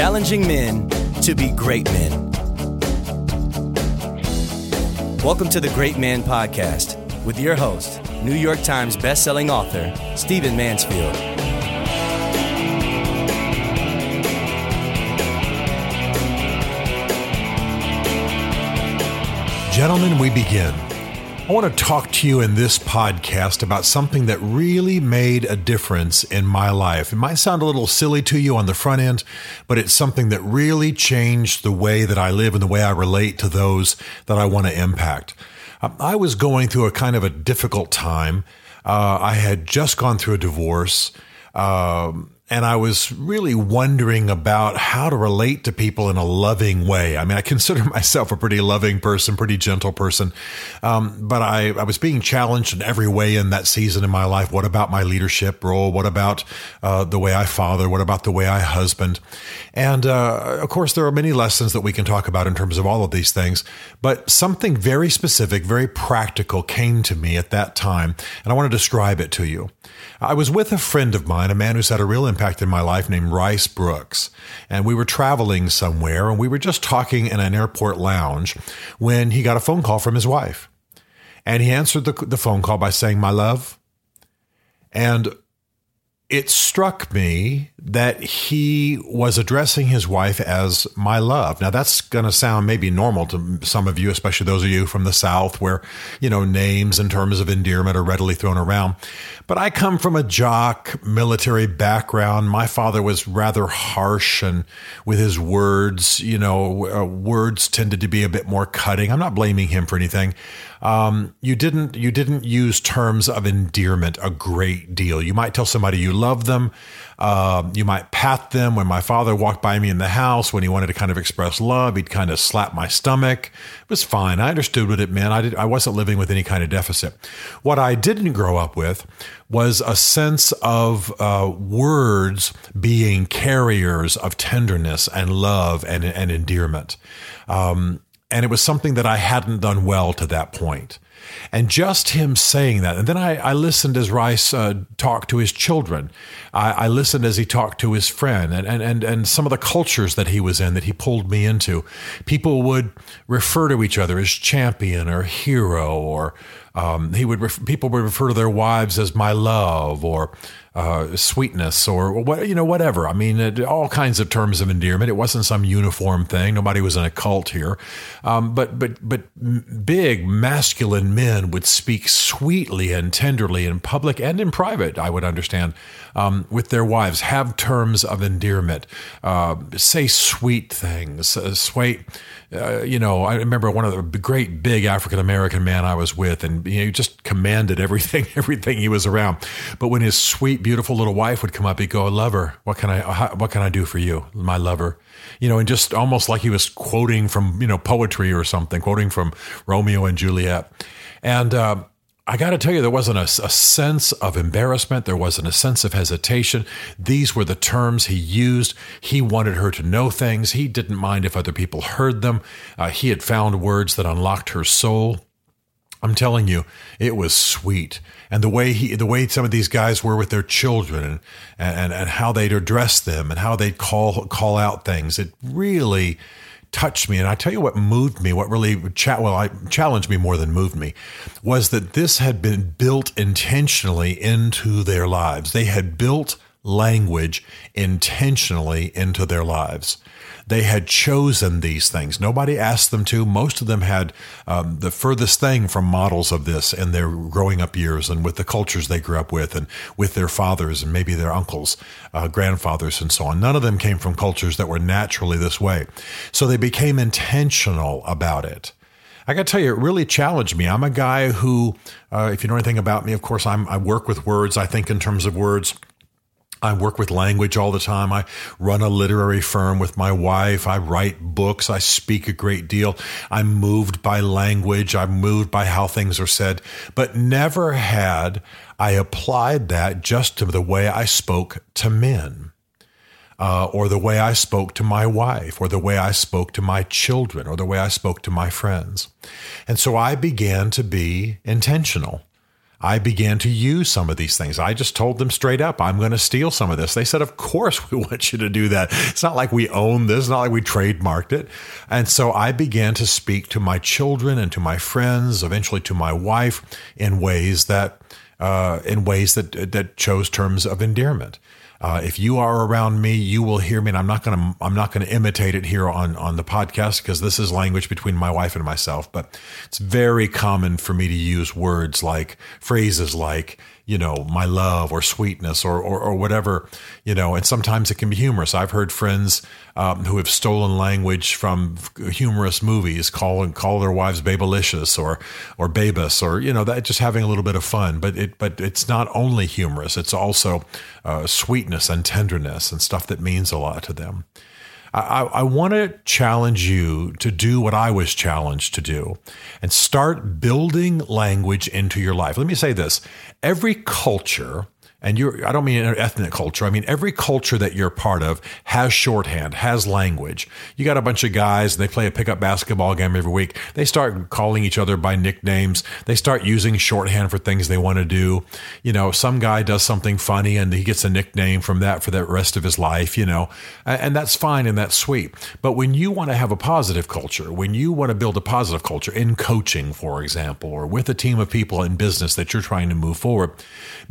challenging men to be great men. Welcome to the Great Man Podcast with your host, New York Times bestselling author, Stephen Mansfield. Gentlemen, we begin. I want to talk to you in this podcast about something that really made a difference in my life. It might sound a little silly to you on the front end, but it's something that really changed the way that I live and the way I relate to those that I want to impact. Um, I was going through a kind of a difficult time. Uh, I had just gone through a divorce. Um, and I was really wondering about how to relate to people in a loving way. I mean, I consider myself a pretty loving person, pretty gentle person, um, but I, I was being challenged in every way in that season in my life. What about my leadership role? What about uh, the way I father? What about the way I husband? And uh, of course, there are many lessons that we can talk about in terms of all of these things, but something very specific, very practical came to me at that time, and I want to describe it to you. I was with a friend of mine, a man who's had a real impact in my life named Rice Broocks. And we were traveling somewhere and we were just talking in an airport lounge when he got a phone call from his wife. And he answered the, the phone call by saying, My love. And it struck me that he was addressing his wife as my love. Now that's going to sound maybe normal to some of you, especially those of you from the South where, you know, names in terms of endearment are readily thrown around. But I come from a jock military background. My father was rather harsh and with his words, you know, uh, words tended to be a bit more cutting. I'm not blaming him for anything. Um, you didn't you didn't use terms of endearment a great deal. You might tell somebody you love them. Um, you might pat them. When my father walked by me in the house, when he wanted to kind of express love, he'd kind of slap my stomach. It was fine. I understood what it meant. I did. I wasn't living with any kind of deficit. What I didn't grow up with was a sense of uh, words being carriers of tenderness and love and, and endearment. Um, and it was something that I hadn't done well to that point. And just him saying that, and then I, I listened as Rice uh, talked to his children. I, I, listened as he talked to his friend, and, and and and some of the cultures that he was in that he pulled me into. People would refer to each other as champion or hero, or um, he would ref- people would refer to their wives as my love or uh, sweetness or what you know whatever. I mean, it, all kinds of terms of endearment. It wasn't some uniform thing. Nobody was in a cult here, um, but but but big masculine men would speak sweetly and tenderly in public and in private. I would understand um, with their wives, have terms of endearment, uh, say sweet things, uh, sweet. You know, I remember one of the great big African American man I was with, and you know, he just commanded everything, everything he was around. But when his sweet, beautiful little wife would come up, he'd go, "Lover, what can I, what can I do for you, my lover?" You know, and just almost like he was quoting from you know poetry or something, quoting from Romeo and Juliet, and. Uh, I got to tell you, there wasn't a, a, sense of embarrassment. There wasn't a sense of hesitation. These were the terms he used. He wanted her to know things. He didn't mind if other people heard them. Uh, he had found words that unlocked her soul. I'm telling you, it was sweet. And the way he, the way some of these guys were with their children and, and, and how they'd address them and how they'd call, call out things, it really, touched me. And I tell you what moved me, what really cha- well, I challenged me more than moved me, was that this had been built intentionally into their lives. They had built language intentionally into their lives. They had chosen these things. Nobody asked them to. Most of them had um, the furthest thing from models of this in their growing up years and with the cultures they grew up with and with their fathers and maybe their uncles, uh, grandfathers, and so on. None of them came from cultures that were naturally this way. So they became intentional about it. I got to tell you, it really challenged me. I'm a guy who, uh, if you know anything about me, of course, I'm, I work with words. I think in terms of words. I work with language all the time. I run a literary firm with my wife. I write books. I speak a great deal. I'm moved by language. I'm moved by how things are said, but never had I applied that just to the way I spoke to men. Uh, or the way I spoke to my wife, or the way I spoke to my children, or the way I spoke to my friends. And so I began to be intentional I began to use some of these things. I just told them straight up, I'm going to steal some of this. They said, Of course, we want you to do that. It's not like we own this, it's not like we trademarked it. And so I began to speak to my children and to my friends, eventually to my wife, in ways that, uh, in ways that, that chose terms of endearment. Uh, if you are around me, you will hear me, and I'm not going to I'm not going to imitate it here on on the podcast because this is language between my wife and myself. But it's very common for me to use words like phrases like you know, my love or sweetness or, or, or whatever, you know, and sometimes it can be humorous. I've heard friends um, who have stolen language from humorous movies, call call their wives babylicious or or babus or you know that just having a little bit of fun. But it but it's not only humorous; it's also uh, sweetness and tenderness and stuff that means a lot to them. I, I want to challenge you to do what I was challenged to do and start building language into your life. Let me say this every culture and you're I don't mean an ethnic culture. I mean every culture that you're part of has shorthand, has language. You got a bunch of guys, and they play a pickup basketball game every week. They start calling each other by nicknames. They start using shorthand for things they want to do. You know, some guy does something funny and he gets a nickname from that for the rest of his life, you know. And that's fine and that's sweet. But when you want to have a positive culture, when you want to build a positive culture in coaching, for example, or with a team of people in business that you're trying to move forward,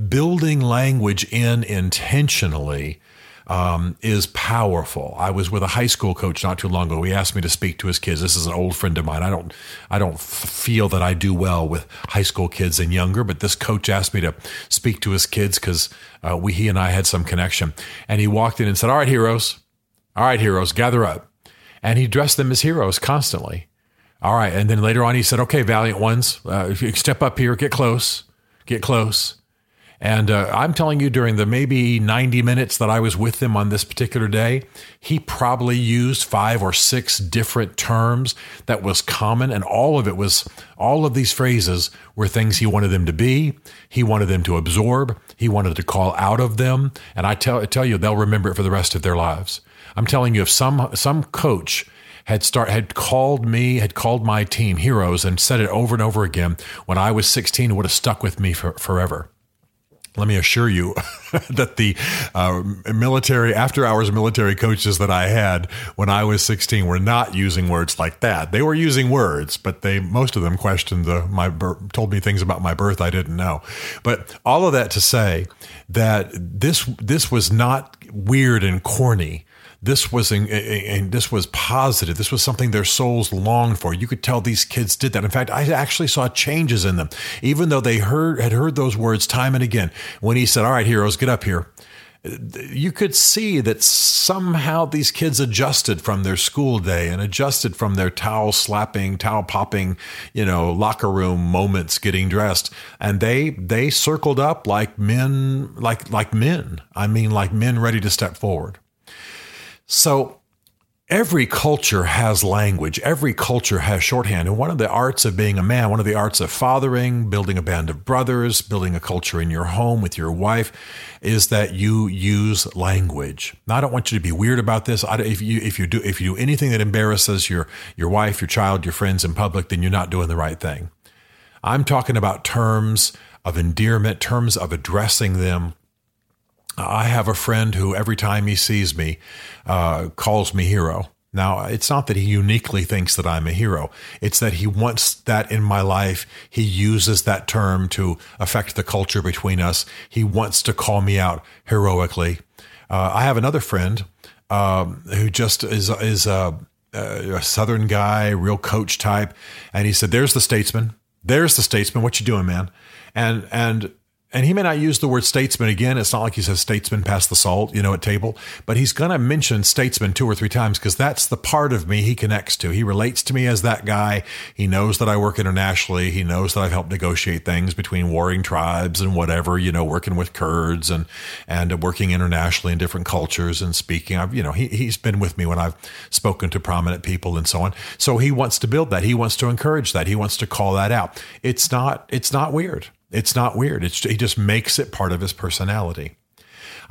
building language language in intentionally um, is powerful. I was with a high school coach not too long ago. He asked me to speak to his kids. This is an old friend of mine. I don't, I don't feel that I do well with high school kids and younger, but this coach asked me to speak to his kids because uh, we, he and I had some connection. And he walked in and said, "All right, heroes, all right, heroes, gather up." And he dressed them as heroes constantly. All right, and then later on he said, "Okay, valiant ones, uh, step up here, get close, get close." And uh, I'm telling you, during the maybe 90 minutes that I was with him on this particular day, he probably used five or six different terms that was common. And all of it was, all of these phrases were things he wanted them to be. He wanted them to absorb. He wanted to call out of them. And I tell, I tell you, they'll remember it for the rest of their lives. I'm telling you, if some, some coach had start had called me, had called my team heroes and said it over and over again when I was 16, it would have stuck with me for, forever let me assure you that the uh, military, after hours military coaches that I had when I was 16 were not using words like that. They were using words, but they, most of them questioned the, my, told me things about my birth I didn't know. But all of that to say that this, this was not weird and corny this was and this was positive. This was something their souls longed for. You could tell these kids did that. In fact, I actually saw changes in them, even though they heard had heard those words time and again. When he said, "All right, heroes, get up here," you could see that somehow these kids adjusted from their school day and adjusted from their towel slapping, towel popping, you know, locker room moments getting dressed. And they they circled up like men like like men. I mean like men ready to step forward. So every culture has language. Every culture has shorthand. And one of the arts of being a man, one of the arts of fathering, building a band of brothers, building a culture in your home with your wife, is that you use language. Now, I don't want you to be weird about this. if you if you do if you do anything that embarrasses your your wife, your child, your friends in public, then you're not doing the right thing. I'm talking about terms of endearment, terms of addressing them I have a friend who, every time he sees me, uh, calls me hero. Now, it's not that he uniquely thinks that I'm a hero. It's that he wants that in my life. He uses that term to affect the culture between us. He wants to call me out heroically. Uh, I have another friend um, who just is is a, a Southern guy, real coach type, and he said, "There's the statesman. There's the statesman. What you doing, man?" And and and he may not use the word statesman again. It's not like he says statesman pass the salt, you know, at table, but he's going to mention statesman two or three times because that's the part of me he connects to. He relates to me as that guy. He knows that I work internationally. He knows that I've helped negotiate things between warring tribes and whatever, you know, working with Kurds and, and working internationally in different cultures and speaking. I've, you know, he, he's been with me when I've spoken to prominent people and so on. So he wants to build that. He wants to encourage that. He wants to call that out. It's not, it's not weird. It's not weird. It's, he just makes it part of his personality.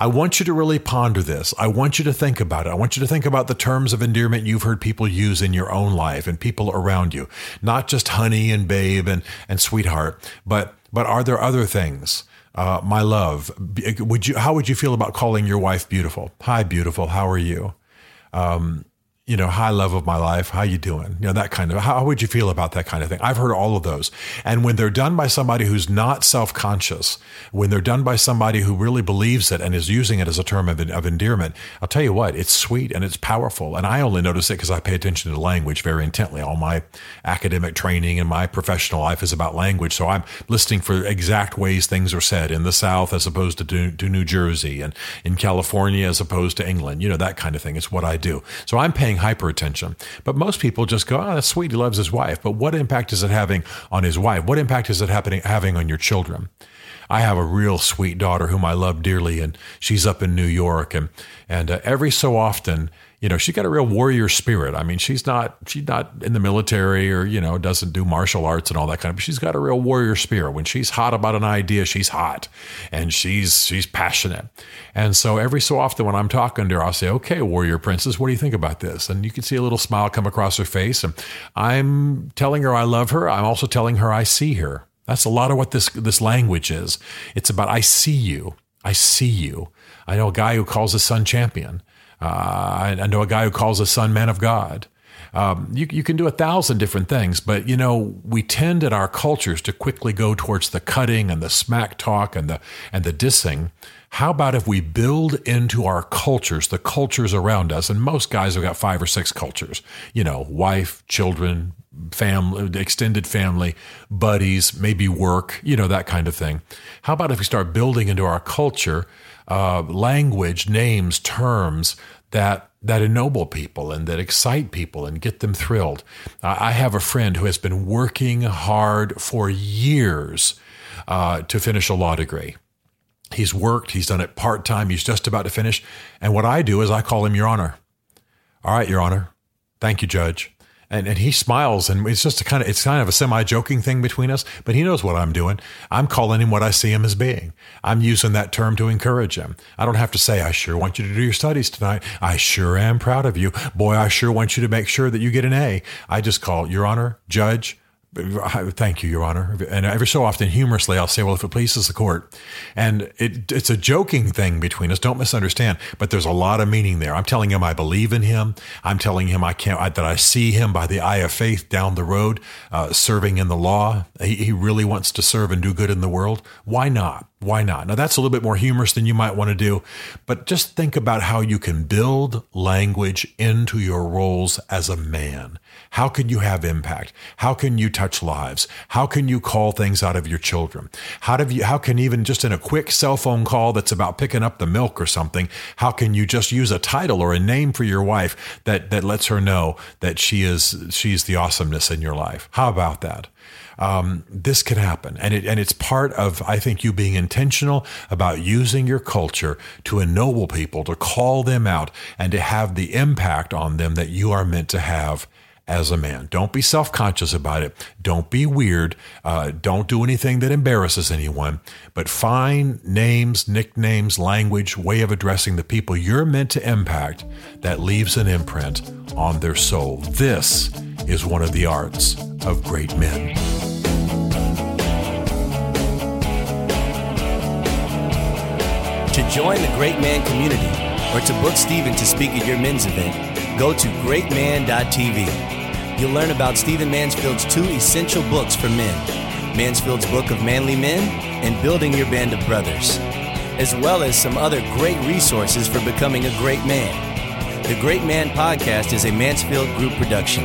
I want you to really ponder this. I want you to think about it. I want you to think about the terms of endearment you've heard people use in your own life and people around you, not just honey and babe and, and sweetheart, but, but are there other things? Uh, my love, would you, how would you feel about calling your wife beautiful? Hi, beautiful. How are you? Um, you know, high love of my life. How you doing? You know, that kind of, how would you feel about that kind of thing? I've heard all of those. And when they're done by somebody who's not self-conscious, when they're done by somebody who really believes it and is using it as a term of, of endearment, I'll tell you what, it's sweet and it's powerful. And I only notice it because I pay attention to language very intently. All my academic training and my professional life is about language. So I'm listening for exact ways things are said in the South as opposed to, to New Jersey and in California as opposed to England, you know, that kind of thing. It's what I do. So I'm paying hyperattention. But most people just go, oh, that's sweet. He loves his wife. But what impact is it having on his wife? What impact is it happening, having on your children? I have a real sweet daughter whom I love dearly, and she's up in New York. And, and uh, every so often, you know, she's got a real warrior spirit. I mean, she's not she's not in the military or you know doesn't do martial arts and all that kind of. But she's got a real warrior spirit. When she's hot about an idea, she's hot, and she's she's passionate. And so every so often when I'm talking to her, I'll say, "Okay, warrior princess, what do you think about this?" And you can see a little smile come across her face. And I'm telling her I love her. I'm also telling her I see her. That's a lot of what this this language is. It's about I see you. I see you. I know a guy who calls his son champion. Uh, I, know a guy who calls his son man of God. Um, you, you can do a thousand different things, but you know we tend in our cultures to quickly go towards the cutting and the smack talk and the and the dissing. How about if we build into our cultures the cultures around us? And most guys have got five or six cultures. You know, wife, children, family, extended family, buddies, maybe work. You know that kind of thing. How about if we start building into our culture? uh, language, names, terms that that ennoble people and that excite people and get them thrilled. I have a friend who has been working hard for years uh, to finish a law degree. He's worked, he's done it part time, he's just about to finish. And what I do is I call him Your Honor. All right, Your Honor. Thank you, Judge and, and he smiles and it's just a kind of it's kind of a semi joking thing between us but he knows what i'm doing. I'm calling him what i see him as being. I'm using that term to encourage him. I don't have to say i sure want you to do your studies tonight. I sure am proud of you. Boy i sure want you to make sure that you get an a. I just call your honor judge Thank you, Your Honor. And every so often, humorously, I'll say, "Well, if it pleases the court," and it, it's a joking thing between us. Don't misunderstand, but there's a lot of meaning there. I'm telling him I believe in him. I'm telling him I can't I, that I see him by the eye of faith down the road, uh, serving in the law. He, he really wants to serve and do good in the world. Why not? Why not? Now, that's a little bit more humorous than you might want to do, but just think about how you can build language into your roles as a man. How can you have impact? How can you touch lives? How can you call things out of your children? How do you, how can even just in a quick cell phone call that's about picking up the milk or something, how can you just use a title or a name for your wife that, that lets her know that she is, she's the awesomeness in your life? How about that? Um, this can happen. And it and it's part of I think you being intentional about using your culture to ennoble people, to call them out, and to have the impact on them that you are meant to have as a man. Don't be self conscious about it. Don't be weird. Uh, don't do anything that embarrasses anyone. But find names, nicknames, language, way of addressing the people you're meant to impact that leaves an imprint on their soul. This is one of the arts of great men. To join the Great Man community or to book Stephen to speak at your men's event, go to greatman.tv. You'll learn about Stephen Mansfield's two essential books for men Mansfield's Book of Manly Men and Building Your Band of Brothers, as well as some other great resources for becoming a great man. The Great Man Podcast is a Mansfield Group production.